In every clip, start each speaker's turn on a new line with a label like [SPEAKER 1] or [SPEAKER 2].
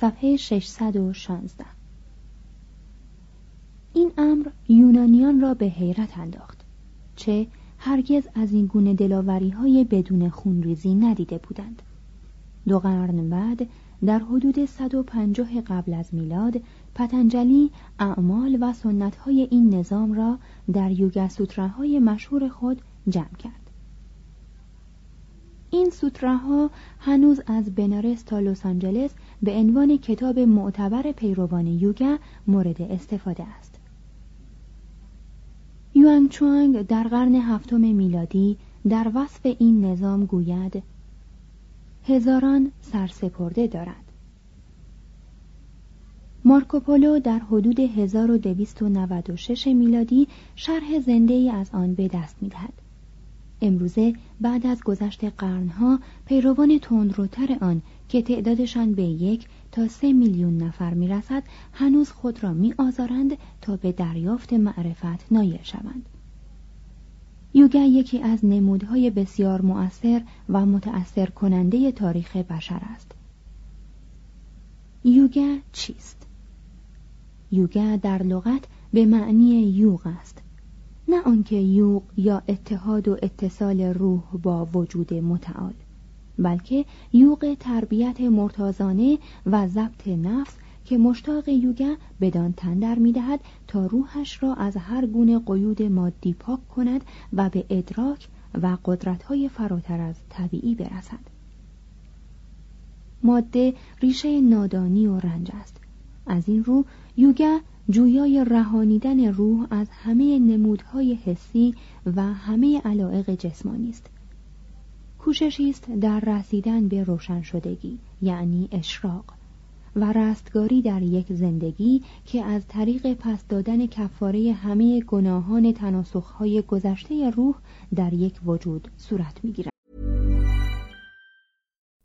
[SPEAKER 1] صفحه 616 این امر یونانیان را به حیرت انداخت چه هرگز از این گونه دلاوری های بدون خونریزی ندیده بودند. دو قرن بعد در حدود 150 قبل از میلاد پتنجلی اعمال و سنت های این نظام را در یوگا های مشهور خود جمع کرد. این سوتراها هنوز از بنارس تا لس آنجلس به عنوان کتاب معتبر پیروان یوگا مورد استفاده است. یوانگ چوانگ در قرن هفتم میلادی در وصف این نظام گوید هزاران سرسپرده دارد. مارکوپولو در حدود 1296 میلادی شرح زنده ای از آن به دست می‌دهد. امروزه بعد از گذشت قرنها پیروان تندروتر آن که تعدادشان به یک تا سه میلیون نفر می‌رسد هنوز خود را می آزارند تا به دریافت معرفت نایل شوند. یوگا یکی از نمودهای بسیار مؤثر و متأثر کننده تاریخ بشر است. یوگا چیست؟ یوگا در لغت به معنی یوغ است. نه آنکه یوغ یا اتحاد و اتصال روح با وجود متعال بلکه یوغ تربیت مرتازانه و ضبط نفس که مشتاق یوگا بدان تندر می‌دهد تا روحش را از هر گونه قیود مادی پاک کند و به ادراک و قدرتهای فراتر از طبیعی برسد. ماده ریشه نادانی و رنج است. از این رو یوگا جویای رهانیدن روح از همه نمودهای حسی و همه علائق جسمانی است کوششی است در رسیدن به روشن شدگی یعنی اشراق و رستگاری در یک زندگی که از طریق پس دادن کفاره همه گناهان تناسخهای گذشته روح در یک وجود صورت می‌گیرد.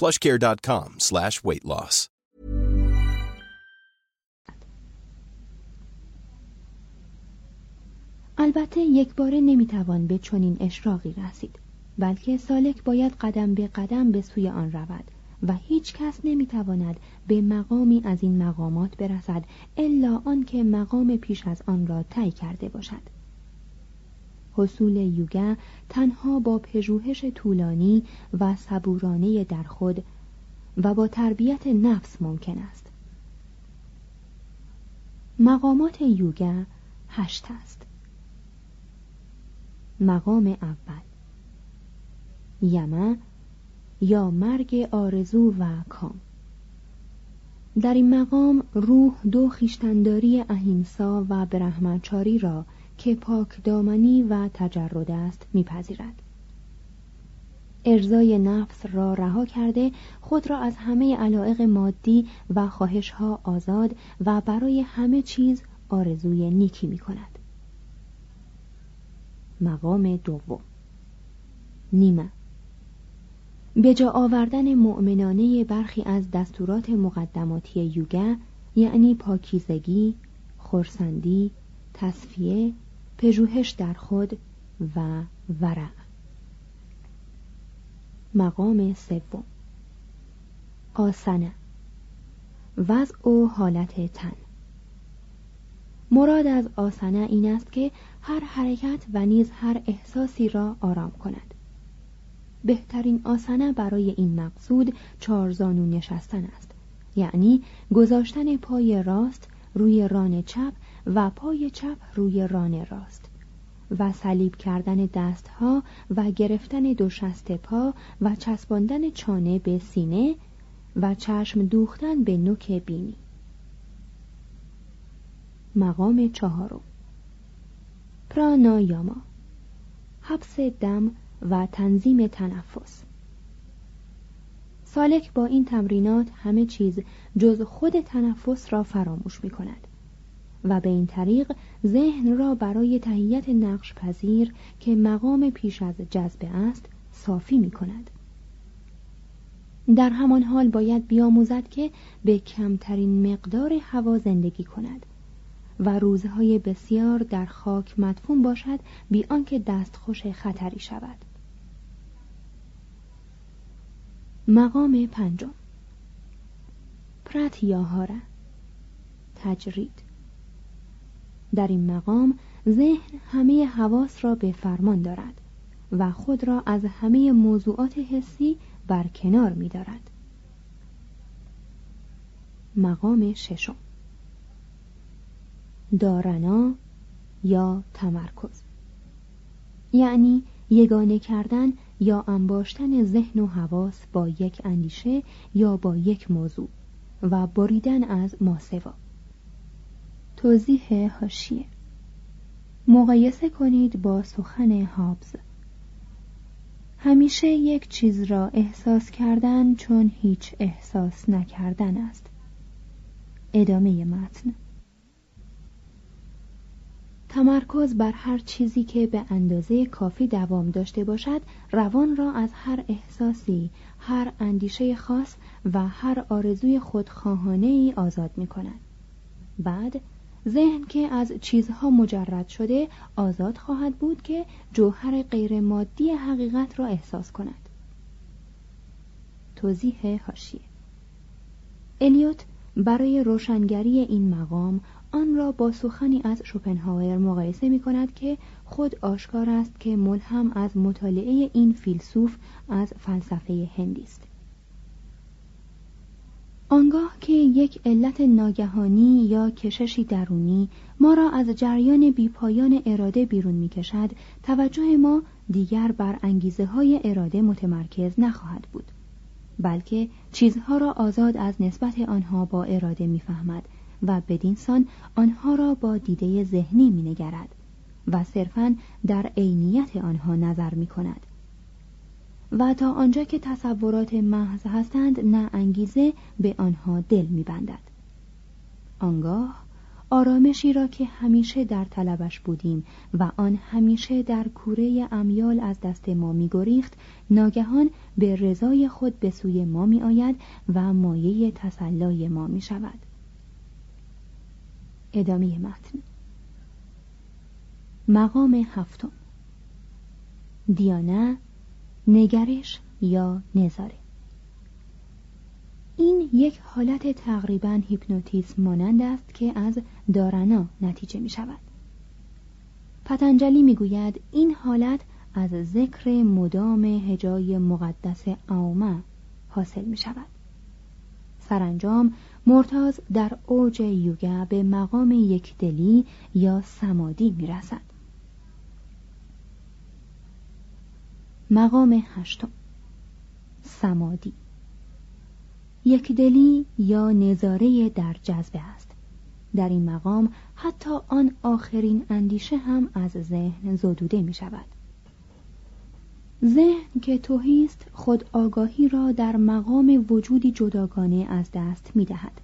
[SPEAKER 2] plushcare.com slash.
[SPEAKER 1] البته یک باره نمی‌توان به چنین اشراقی رسید بلکه سالک باید قدم به قدم به سوی آن رود و هیچ کس نمی‌تواند به مقامی از این مقامات برسد الا آنکه مقام پیش از آن را طی کرده باشد حصول یوگا تنها با پژوهش طولانی و صبورانه در خود و با تربیت نفس ممکن است. مقامات یوگا هشت است. مقام اول یمه یا مرگ آرزو و کام. در این مقام روح دو خیشتنداری اهیمسا و برهمنچاری را که پاک دامنی و تجرد است میپذیرد. ارزای نفس را رها کرده خود را از همه علایق مادی و خواهشها آزاد و برای همه چیز آرزوی نیکی می کند. مقام دوم. نیمه. به جا آوردن مؤمنانه برخی از دستورات مقدماتی یوگا یعنی پاکیزگی، خورسندی، تصفیه، پژوهش در خود و ورع. مقام سوم. آسنه. وضع و حالت تن. مراد از آسنه این است که هر حرکت و نیز هر احساسی را آرام کند. بهترین آسنه برای این مقصود چارزانو نشستن است. یعنی گذاشتن پای راست روی ران چپ و پای چپ روی ران راست و صلیب کردن دستها و گرفتن دو شست پا و چسباندن چانه به سینه و چشم دوختن به نوک بینی. مقام چهارم. پرانایاما. حبس دم و تنظیم تنفس. سالک با این تمرینات همه چیز جز خود تنفس را فراموش می کند و به این طریق ذهن را برای تهیت نقش پذیر که مقام پیش از جذبه است صافی می کند. در همان حال باید بیاموزد که به کمترین مقدار هوا زندگی کند و روزهای بسیار در خاک مدفون باشد بی آنکه دستخوش خطری شود. مقام پنجم. پرتیاهارا تجرید. در این مقام ذهن همه حواس را به فرمان دارد و خود را از همه موضوعات حسی بر کنار می دارد. مقام ششم. دارنا یا تمرکز. یعنی یگانه کردن یا انباشتن ذهن و حواس با یک اندیشه یا با یک موضوع و بریدن از ماسوا. توضیح هاشیه. مقایسه کنید با سخن هابز. همیشه یک چیز را احساس کردن چون هیچ احساس نکردن است. ادامه متن. تمرکز بر هر چیزی که به اندازه کافی دوام داشته باشد روان را از هر احساسی هر اندیشه خاص و هر آرزوی خودخواهانه ای آزاد می کند بعد ذهن که از چیزها مجرد شده آزاد خواهد بود که جوهر غیرمادی حقیقت را احساس کند. توضیح هاشیه الیوت برای روشنگری این مقام آن را با سخنی از شوپنهاور مقایسه می کند که خود آشکار است که ملهم از مطالعه این فیلسوف از فلسفه هندی است. آنگاه که یک علت ناگهانی یا کششی درونی ما را از جریان بیپایان اراده بیرون می کشد توجه ما دیگر بر انگیزه های اراده متمرکز نخواهد بود بلکه چیزها را آزاد از نسبت آنها با اراده می‌فهمد و بدینسان آنها را با دیده ذهنی مینگرد و صرفا در عینیت آنها نظر می کند و تا آنجا که تصورات محض هستند نه انگیزه به آنها دل میبندد. آنگاه آرامشی را که همیشه در طلبش بودیم و آن همیشه در کوره امیال از دست ما میگریخت ناگهان به رضای خود به سوی ما می آید و مایه تسلای ما می شود ادامه متن. مقام هفتم. دیانه نگرش یا نظاره. یک حالت تقریبا هیپنوتیسم مانند است که از دارنا نتیجه می شود پتنجلی می گوید این حالت از ذکر مدام هجای مقدس اومه حاصل می شود سرانجام مرتاز در اوج یوگا به مقام یکدلی یا سمادی می رسد مقام هشتم. سمادی. یکدلی یا نظاره در جذبه است. در این مقام حتی آن آخرین اندیشه هم از ذهن زدوده می شود. ذهن که توهیست خود آگاهی را در مقام وجودی جداگانه از دست می دهد.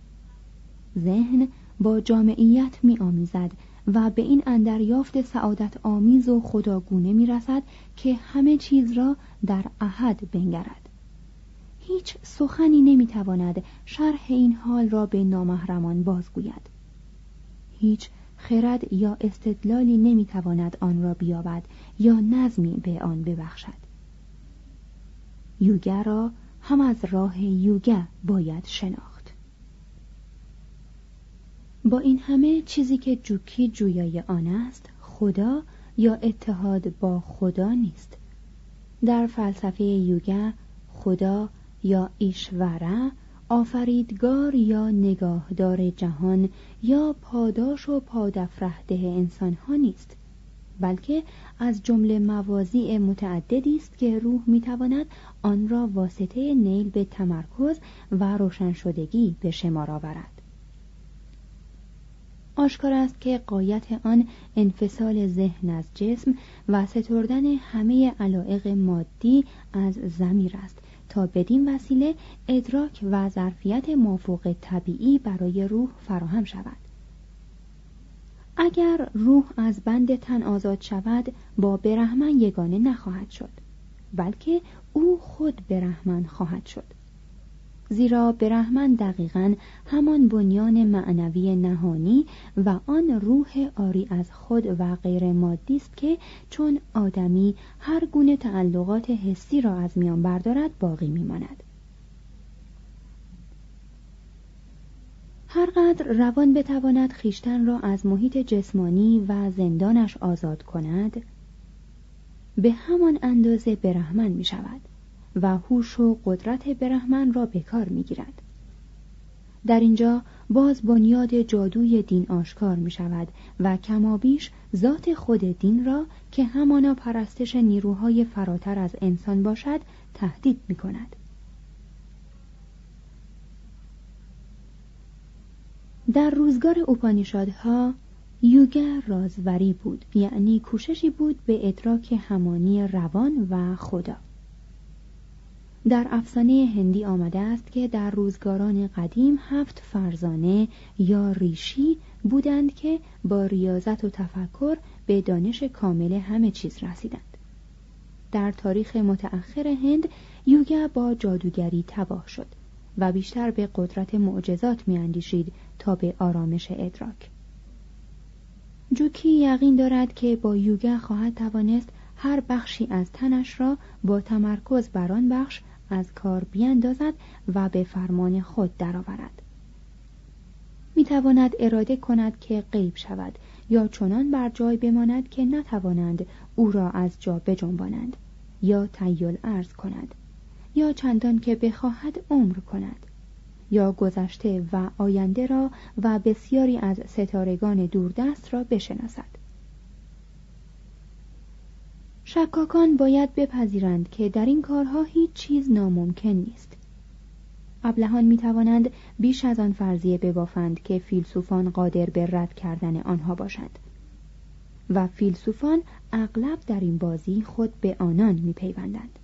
[SPEAKER 1] ذهن با جامعیت می آمیزد و به این اندریافت سعادت آمیز و خداگونه می رسد که همه چیز را در احد بنگرد. هیچ سخنی نمی تواند شرح این حال را به نامحرمان بازگوید. هیچ خرد یا استدلالی نمی تواند آن را بیابد یا نظمی به آن ببخشد. یوگه را هم از راه یوگه باید شناخت با این همه چیزی که جوکی جویای آن است خدا یا اتحاد با خدا نیست. در فلسفه یوگه خدا یا ایشوره آفریدگار یا نگاهدار جهان یا پاداش و پادفرهده انسان ها نیست بلکه از جمله موازی متعددی است که روح می‌تواند آن را واسطه نیل به تمرکز و روشن شدگی به شمار آورد. آشکار است که قایت آن انفصال ذهن از جسم و ستردن همه علائق مادی از زمیر است تا بدین وسیله ادراک و ظرفیت مافوق طبیعی برای روح فراهم شود. اگر روح از بند تن آزاد شود با برهمن یگانه نخواهد شد بلکه او خود برهمن خواهد شد. زیرا برهمن دقیقا همان بنیان معنوی نهانی و آن روح آری از خود و غیر مادی است که چون آدمی هر گونه تعلقات حسی را از میان بردارد باقی میماند. هرقدر روان بتواند خیشتن را از محیط جسمانی و زندانش آزاد کند به همان اندازه برهمن می شود و هوش و قدرت برهمن را به کار می گیرد. در اینجا باز بنیاد جادوی دین آشکار می شود و کمابیش ذات خود دین را که همانا پرستش نیروهای فراتر از انسان باشد تهدید می کند. در روزگار اوپانیشادها یوگا رازوری بود یعنی کوششی بود به ادراک همانی روان و خدا در افسانه هندی آمده است که در روزگاران قدیم هفت فرزانه یا ریشی بودند که با ریاضت و تفکر به دانش کامل همه چیز رسیدند. در تاریخ متأخر هند یوگا با جادوگری تباه شد و بیشتر به قدرت معجزات میاندیشید تا به آرامش ادراک. جوکی یقین دارد که با یوگا خواهد توانست هر بخشی از تنش را با تمرکز بر آن بخش از کار بیاندازد و به فرمان خود درآورد. می تواند اراده کند که غیب شود یا چنان بر جای بماند که نتوانند او را از جا بجنبانند یا تیل ارز کند یا چندان که بخواهد عمر کند یا گذشته و آینده را و بسیاری از ستارگان دوردست را بشناسد. شکاکان باید بپذیرند که در این کارها هیچ چیز ناممکن نیست. ابلهان می توانند بیش از آن فرضیه ببافند که فیلسوفان قادر به رد کردن آنها باشند. و فیلسوفان اغلب در این بازی خود به آنان می پیوندند.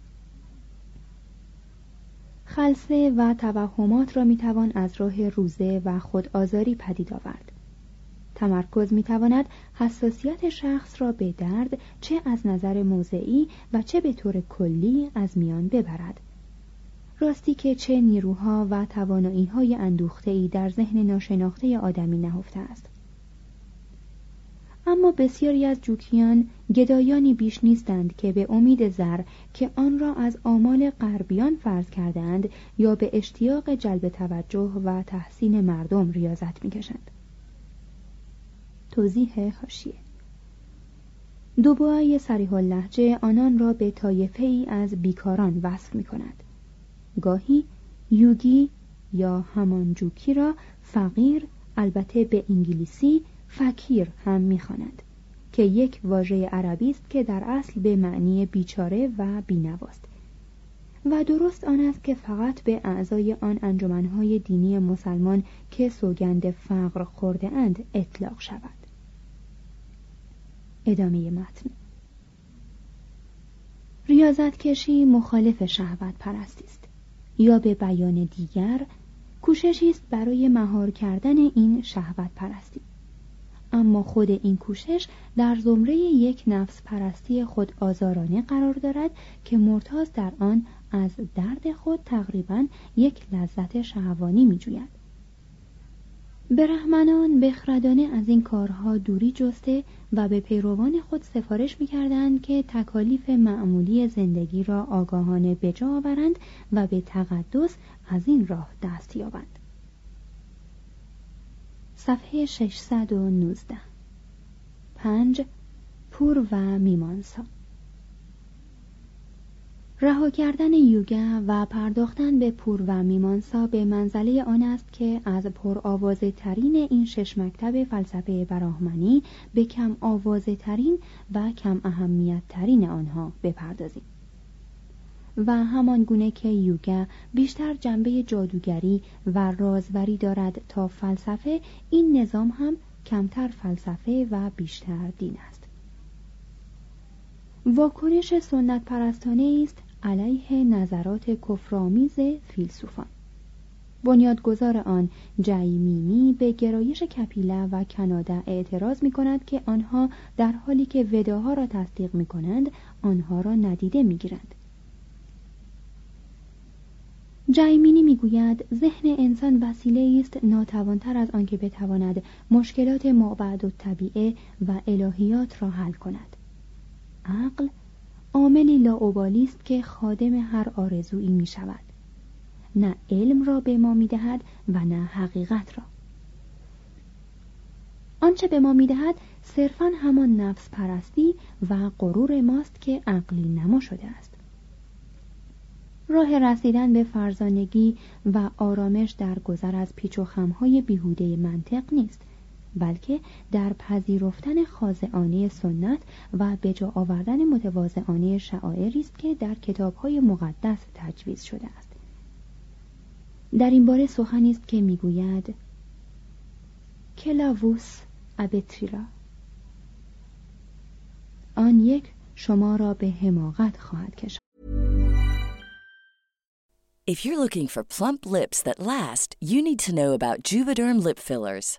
[SPEAKER 1] خلصه و توهمات را می‌توان از راه روزه و خود آزاری پدید آورد. تمرکز می‌تواند حساسیت شخص را به درد چه از نظر موضعی و چه به طور کلی از میان ببرد. راستی که چه نیروها و توانایی های اندوخته ای در ذهن ناشناخته آدمی نهفته است. اما بسیاری از جوکیان گدایانی بیش نیستند که به امید زر که آن را از آمال غربیان فرض کردند یا به اشتیاق جلب توجه و تحسین مردم ریاضت می‌کشند. توضیح حاشیه. دوبوهای سریح اللهجه آنان را به طایفه ای از بیکاران وصف می کند. گاهی یوگی یا همان جوکی را فقیر البته به انگلیسی فکیر هم می‌خواند که یک واژه عربی است که در اصل به معنی بیچاره و بینواست. و درست آن است که فقط به اعضای آن انجمنهای دینی مسلمان که سوگند فقر خورده اند اطلاق شود. ادامه متن. ریاضت کشی مخالف شهوت پرستی است. یا به بیان دیگر کوششی است برای مهار کردن این شهوت پرستی. اما خود این کوشش در زمره یک نفس پرستی خود آزارانه قرار دارد که مرتاز در آن از درد خود تقریبا یک لذت شهوانی می جوید. برهمنان بخردانه از این کارها دوری جسته و به پیروان خود سفارش می‌کردند که تکالیف معمولی زندگی را آگاهانه بجا آورند و به تقدس از این راه دست یابند. صفحه 619 پنج پور و میمانسا. رها کردن یوگا و پرداختن به پور و میمانسا به منزله آن است که از پر آوازه ترین این شش مکتب فلسفه براهمنی به کم آوازه ترین و کم اهمیت ترین آنها بپردازیم. و همان گونه که یوگا بیشتر جنبه جادوگری و رازوری دارد تا فلسفه این نظام هم کمتر فلسفه و بیشتر دین است. واکنش سنت پرستانه است علیه نظرات کفرآمیز فیلسوفان بنیادگذار آن جیمینی به گرایش کپیله و کنادا اعتراض می کند که آنها در حالی که وداها را تصدیق می کنند آنها را ندیده می گیرند. جیمینی می‌گوید ذهن انسان وسیله است ناتوانتر از آنکه بتواند مشکلات معبد و طبیعه و الهیات را حل کند عقل عاملی لاعبالی است که خادم هر آرزویی می شود نه علم را به ما می دهد و نه حقیقت را. آنچه به ما می دهد صرفا همان نفس پرستی و غرور ماست که عقلی نما شده است. راه رسیدن به فرزانگی و آرامش در گذر از پیچ و خمهای بیهوده منطق نیست. بلکه در پذیرفتن خاضعانه سنت و به جا آوردن متواضعانه شعائری است که در کتابهای مقدس تجویز شده است در این باره سخنی است که می‌گوید کلاووس ابتریرا آن یک شما را به حماقت خواهد کشاند
[SPEAKER 3] If you're looking for plump lips that last, you need to know about Juvederm lip fillers.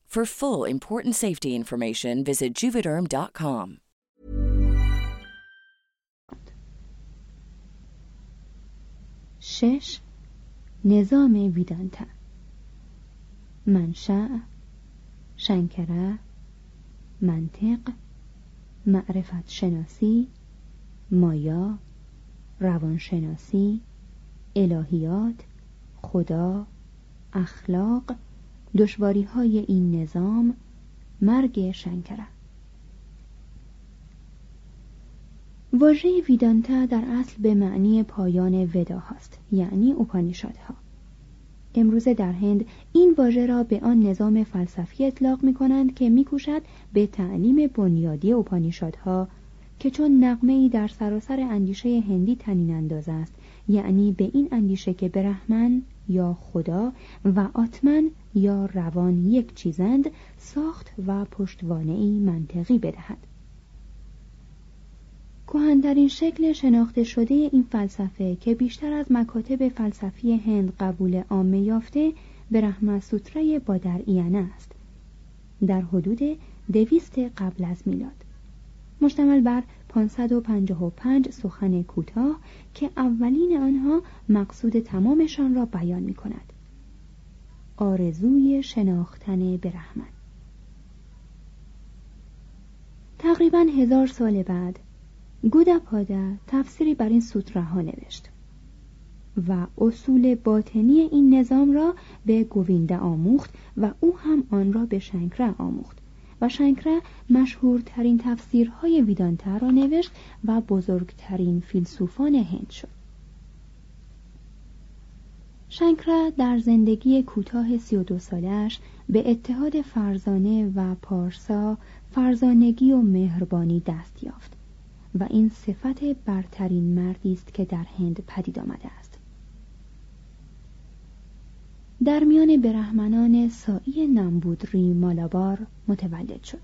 [SPEAKER 3] For full important safety information, visit juvederm.com.
[SPEAKER 1] شش نظام ویدانتا منشأ شنکره منطق معرفت شناسی مایا روانشناسی الهیات خدا اخلاق دشواری های این نظام مرگ شنکره. واژه ویدانتا در اصل به معنی پایان ودا هاست یعنی اپانیشادها امروزه در هند این واژه را به آن نظام فلسفی اطلاق می کنند که میکوشد به تعلیم بنیادی اپانیشادها که چون نقمه ای در سراسر اندیشه هندی تنین انداز است یعنی به این اندیشه که برهمن یا خدا و آتمن یا روان یک چیزند ساخت و پشتوانه ای منطقی بدهد. کهنترین شکل شناخته شده این فلسفه که بیشتر از مکاتب فلسفی هند قبول عامه یافته برهما سوترای با در ایانه است. در حدود دویست قبل از میلاد. مشتمل بر 555 سخن کوتاه که اولین آنها مقصود تمامشان را بیان می کند. آرزوی شناختن برهمن تقریبا هزار سال بعد گوداپادا تفسیری بر این سوتره ها نوشت و اصول باطنی این نظام را به گوینده آموخت و او هم آن را به شنکره آموخت و شنکره مشهورترین تفسیرهای ویدانتا را نوشت و بزرگترین فیلسوفان هند شد. شنکره در زندگی کوتاه سی و دو سالش به اتحاد فرزانه و پارسا فرزانگی و مهربانی دست یافت و این صفت برترین مردی است که در هند پدید آمده است. در میان برهمنان سایی نمبودری مالابار متولد شد.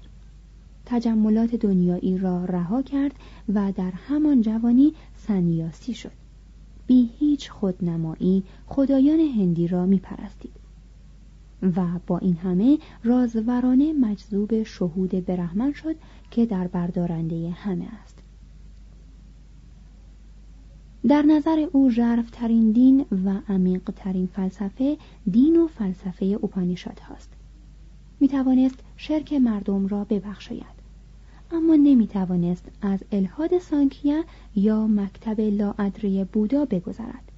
[SPEAKER 1] تجملات دنیایی را رها کرد و در همان جوانی سنیاسی شد. بی هیچ خودنمایی خدایان هندی را می پرستید و با این همه رازورانه مجذوب شهود برهمن شد که در بردارنده همه است. در نظر او ترین دین و ترین فلسفه دین و فلسفه اپانیشاد هاست. می توانست شرک مردم را ببخشاید. اما نمی توانست از الهاد سانکیا یا مکتب لاعدری بودا بگذرد.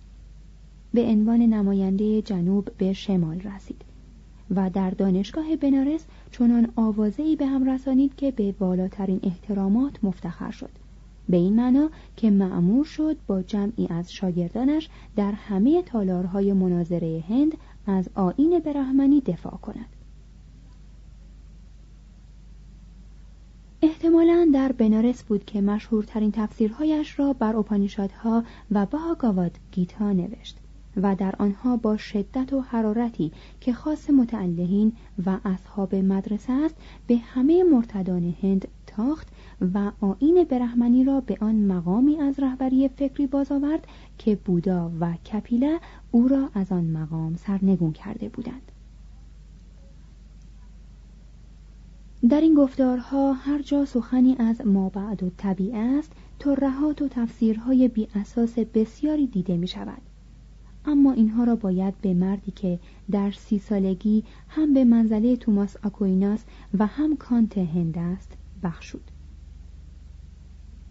[SPEAKER 1] به عنوان نماینده جنوب به شمال رسید و در دانشگاه بنارس چنان آوازه‌ای به هم رسانید که به بالاترین احترامات مفتخر شد. به این معنا که معمور شد با جمعی از شاگردانش در همه تالارهای مناظره هند از آین برهمنی دفاع کند. احتمالا در بنارس بود که مشهورترین تفسیرهایش را بر اپانیشادها و باگاواد گیتا نوشت و در آنها با شدت و حرارتی که خاص متعلهین و اصحاب مدرسه است به همه مرتدان هند تاخت و آین برهمنی را به آن مقامی از رهبری فکری باز آورد که بودا و کپیله او را از آن مقام سرنگون کرده بودند. در این گفتارها هر جا سخنی از ما بعد و طبیعه است ترهات و تفسیرهای بی اساس بسیاری دیده می شود اما اینها را باید به مردی که در سی سالگی هم به منزله توماس آکویناس و هم کانت هند است بخشود.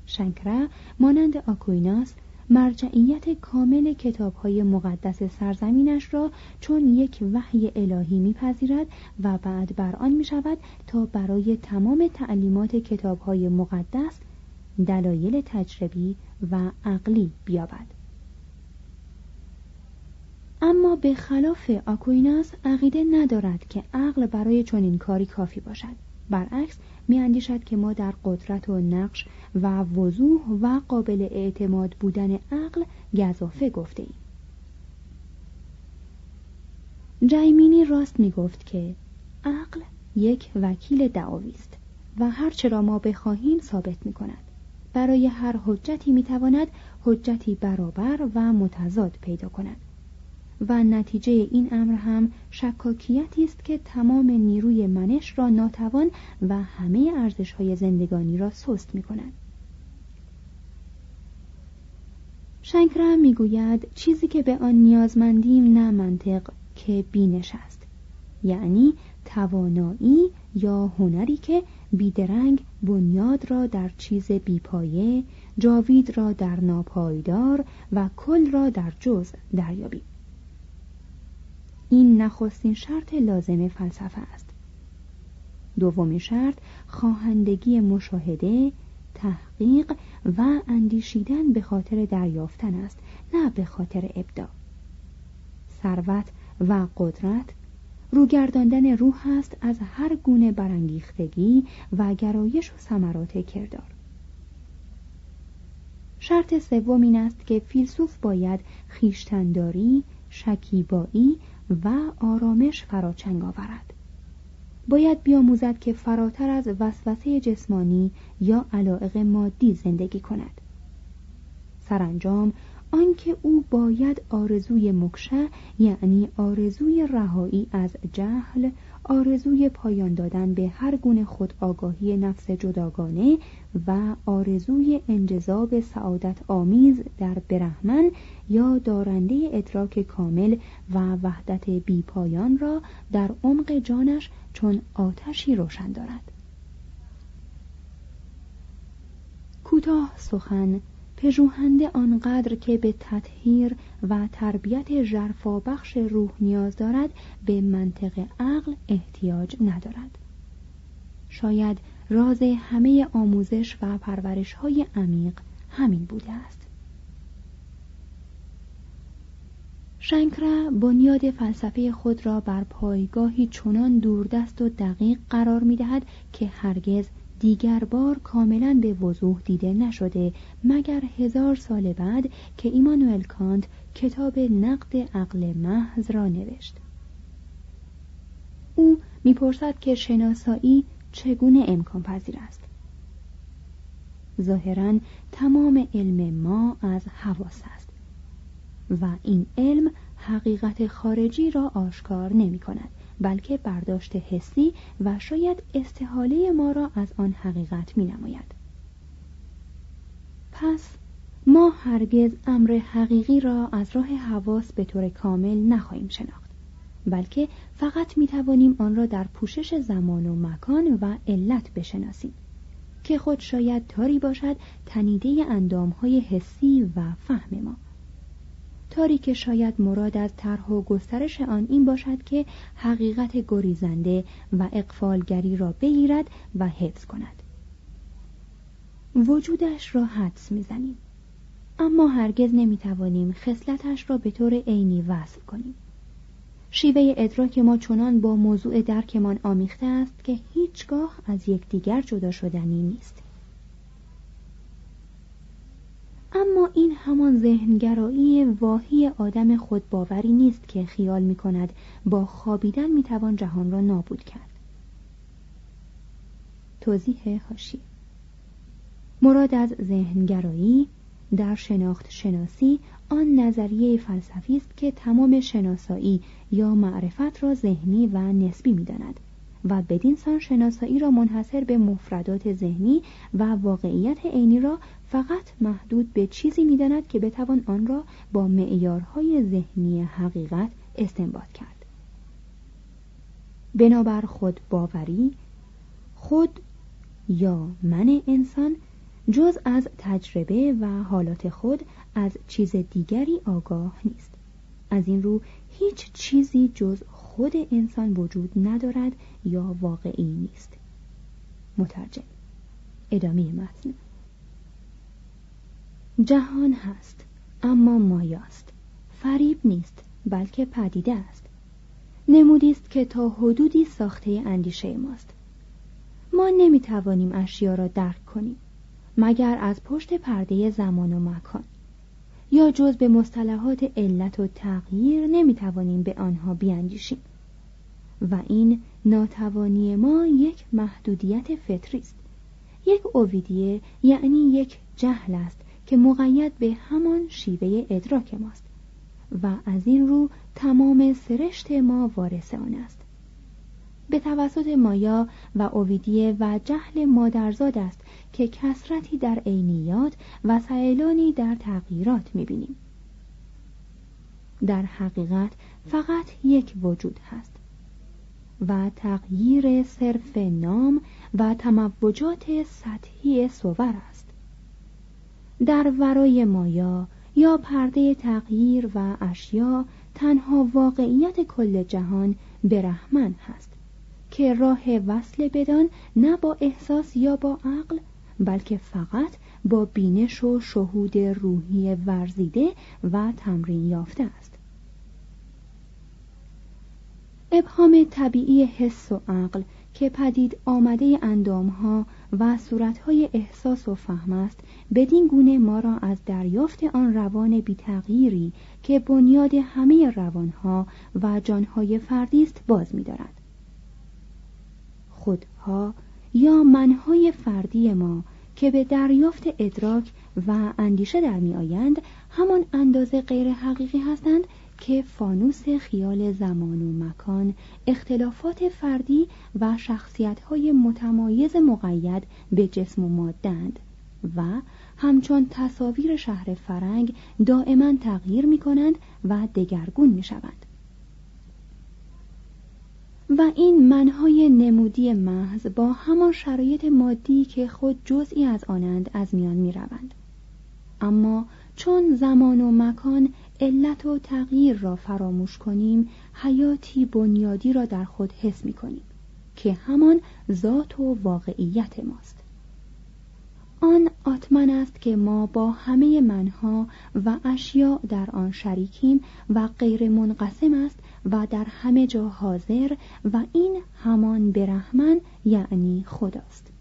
[SPEAKER 1] شنکره مانند آکویناس مرجعیت کامل کتابهای مقدس سرزمینش را چون یک وحی الهی میپذیرد و بعد بر آن می شود تا برای تمام تعلیمات کتابهای مقدس دلایل تجربی و عقلی بیابد. اما به خلاف آکویناس عقیده ندارد که عقل برای چنین کاری کافی باشد. برعکس میاندیشد که ما در قدرت و نقش و وضوح و قابل اعتماد بودن عقل گذافه گفته ایم. جایمینی راست می گفت که عقل یک وکیل دعاوی است و هر را ما بخواهیم ثابت می کند. برای هر حجتی می تواند حجتی برابر و متضاد پیدا کند. و نتیجه این امر هم شکاکیتی است که تمام نیروی منش را ناتوان و همه ارزش های زندگانی را سست می کند. شنکرا می‌گوید چیزی که به آن نیازمندیم نه منطق که بینش است یعنی توانایی یا هنری که بیدرنگ بنیاد را در چیز بیپایه جاوید را در ناپایدار و کل را در جز دریابیم این نخستین شرط لازم فلسفه است. دومین شرط خواهندگی مشاهده تحقیق و اندیشیدن به خاطر دریافتن است نه به خاطر ابدا. ثروت و قدرت روگرداندن روح است از هر گونه برانگیختگی و گرایش و ثمرات کردار. شرط سوم این است که فیلسوف باید خیشتنداری شکیبایی و آرامش فراچنگ آورد. باید بیاموزد که فراتر از وسوسه جسمانی یا علائق مادی زندگی کند. سرانجام آنکه او باید آرزوی مکشه یعنی آرزوی رهایی از جهل آرزوی پایان دادن به هر گونه خود آگاهی نفس جداگانه و آرزوی انجذاب سعادت آمیز در برهمن یا دارنده ادراک کامل و وحدت بی پایان را در عمق جانش چون آتشی روشن دارد. کوتاه سخن پژوهنده آنقدر که به تطهیر و تربیت بخش روح نیاز دارد به منطق عقل احتیاج ندارد. شاید راز همه آموزش و پرورش های عمیق همین بوده است. شنکرا بنیاد فلسفه خود را بر پایگاهی چنان دوردست و دقیق قرار می دهد که هرگز دیگر بار کاملا به وضوح دیده نشده مگر هزار سال بعد که ایمانوئل کانت کتاب نقد عقل محض را نوشت. او می‌پرسد که شناسایی چگونه امکان پذیر است. ظاهرا تمام علم ما از حواس است و این علم حقیقت خارجی را آشکار نمی کند بلکه برداشت حسی و شاید استحاله ما را از آن حقیقت می نماید. پس ما هرگز امر حقیقی را از راه حواس به طور کامل نخواهیم شناخت بلکه فقط می توانیم آن را در پوشش زمان و مکان و علت بشناسیم که خود شاید تاری باشد تنیده اندامهای حسی و فهم ما تاری که شاید مراد از طرح و گسترش آن این باشد که حقیقت گریزنده و اقفالگری را بگیرد و حفظ کند. وجودش را حدس می‌زنیم. اما هرگز نمی‌توانیم خصلتش را به طور عینی وصف کنیم. شیوه ادراک ما چنان با موضوع درکمان آمیخته است که هیچگاه از یکدیگر جدا شدنی نیست. اما این همان ذهنگرایی واهی آدم خودباوری نیست که خیال می کند با خوابیدن می توان جهان را نابود کرد. توضیح هاشی مراد از ذهنگرایی در شناخت شناسی آن نظریه فلسفی است که تمام شناسایی یا معرفت را ذهنی و نسبی می داند و بدین سان شناسایی را منحصر به مفردات ذهنی و واقعیت عینی را فقط محدود به چیزی می‌داند که بتوان آن را با معیارهای ذهنی حقیقت استنباط کرد. بنابر خود باوری خود یا من انسان جز از تجربه و حالات خود از چیز دیگری آگاه نیست. از این رو هیچ چیزی جز خود انسان وجود ندارد یا واقعی نیست. مترجم. ادامه متن. جهان هست اما مایاست. فریب نیست بلکه پدیده است. نمودی است که تا حدودی ساخته اندیشه ماست. ما نمی‌توانیم اشیا را درک کنیم مگر از پشت پرده زمان و مکان. یا جز به مصطلحات علت و تغییر نمی‌توانیم به آنها بیاندیشیم و این ناتوانی ما یک محدودیت فطری است. یک اویدیه یعنی یک جهل است که مقید به همان شیوه ادراک ماست و از این رو تمام سرشت ما وارث آن است. به توسط مایا و اویدیه و جهل مادرزاد است که کسرتی در عینیات و سیلانی در تغییرات می‌بینیم. در حقیقت فقط یک وجود هست و تغییر صرف نام و تموجات سطحی صور است. در ورای مایا یا پرده تغییر و اشیا تنها واقعیت کل جهان برهمن هست. که راه وصل بدان نه با احساس یا با عقل بلکه فقط با بینش و شهود روحی ورزیده و تمرین یافته است. ابهام طبیعی حس و عقل که پدید آمده اندامها و صورتهای احساس و فهم است بدین گونه ما را از دریافت آن روان بیتغییری که بنیاد همه روانها و جانهای فردی است باز می‌دارد. خودها یا منهای فردی ما که به دریافت ادراک و اندیشه در می آیند همان اندازه غیر حقیقی هستند که فانوس خیال زمان و مکان اختلافات فردی و شخصیت‌های متمایز مقید به جسم و مادند و همچون تصاویر شهر فرنگ دائما تغییر می کنند و دگرگون می شوند. و این منهای نمودی محض با همان شرایط مادی که خود جزئی از آنند از میان می روند. اما چون زمان و مکان علت و تغییر را فراموش کنیم حیاتی بنیادی را در خود حس می کنیم که همان ذات و واقعیت ماست آن آتمن است که ما با همه منها و اشیاء در آن شریکیم و غیر منقسم است و در همه جا حاضر و این همان برحمن یعنی خداست.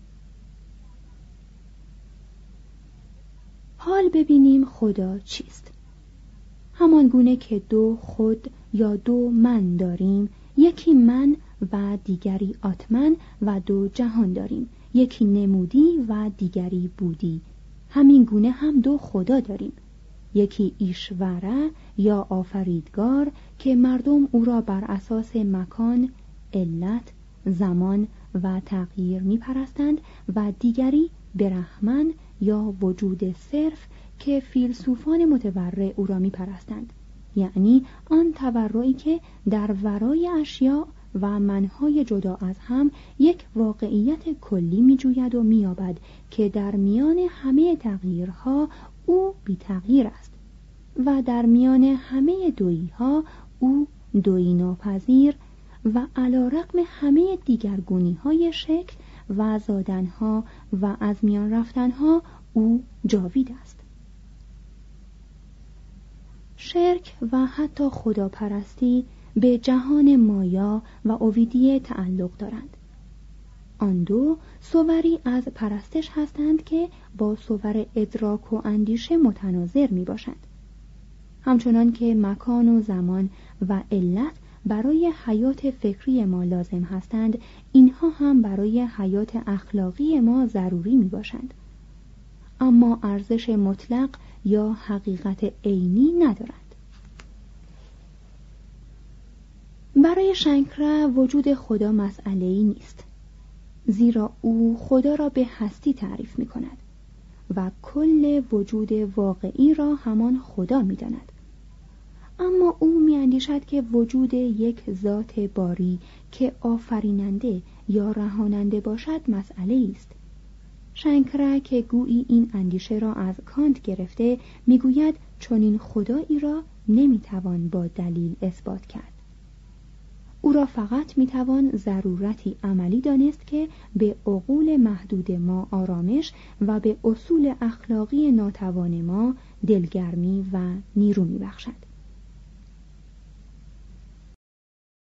[SPEAKER 1] حال ببینیم خدا چیست. همان گونه که دو خود یا دو من داریم یکی من و دیگری آتمن و دو جهان داریم. یکی نمودی و دیگری بودی. همین گونه هم دو خدا داریم. یکی ایشوره یا آفریدگار که مردم او را بر اساس مکان علت زمان و تغییر می پرستند و دیگری برحمن یا وجود صرف که فیلسوفان متورع او را می پرستند یعنی آن تورعی که در ورای اشیاء و منهای جدا از هم یک واقعیت کلی می جوید و مییابد که در میان همه تغییرها او بی تغییر است و در میان همه دویی ها او دویی ناپذیر و علا رقم همه دیگرگونی های شکل و زادنها و از میان رفتنها او جاوید است. شرک و حتی خداپرستی به جهان مایا و اویدیه تعلق دارند. آن دو صوری از پرستش هستند که با صور ادراک و اندیشه متناظر می باشند همچنان که مکان و زمان و علت برای حیات فکری ما لازم هستند اینها هم برای حیات اخلاقی ما ضروری می باشند اما ارزش مطلق یا حقیقت عینی ندارند. برای شنکره وجود خدا مسئله ای نیست. زیرا او خدا را به هستی تعریف می کند و کل وجود واقعی را همان خدا می داند. اما او می اندیشد که وجود یک ذات باری که آفریننده یا رهاننده باشد مسئله است. شنکره که گویی این اندیشه را از کانت گرفته می‌گوید چنین خدایی را نمی‌توان با دلیل اثبات کرد. او را فقط می‌توان ضرورتی عملی دانست که به عقول محدود ما آرامش و به اصول اخلاقی ناتوان ما دلگرمی و نیرو میبخشد.